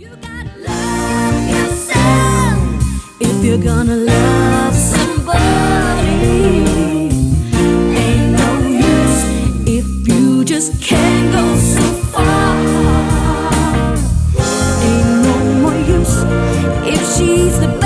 You gotta love yourself if you're gonna love somebody. Ain't no use if you just can't go so far. Ain't no more use if she's the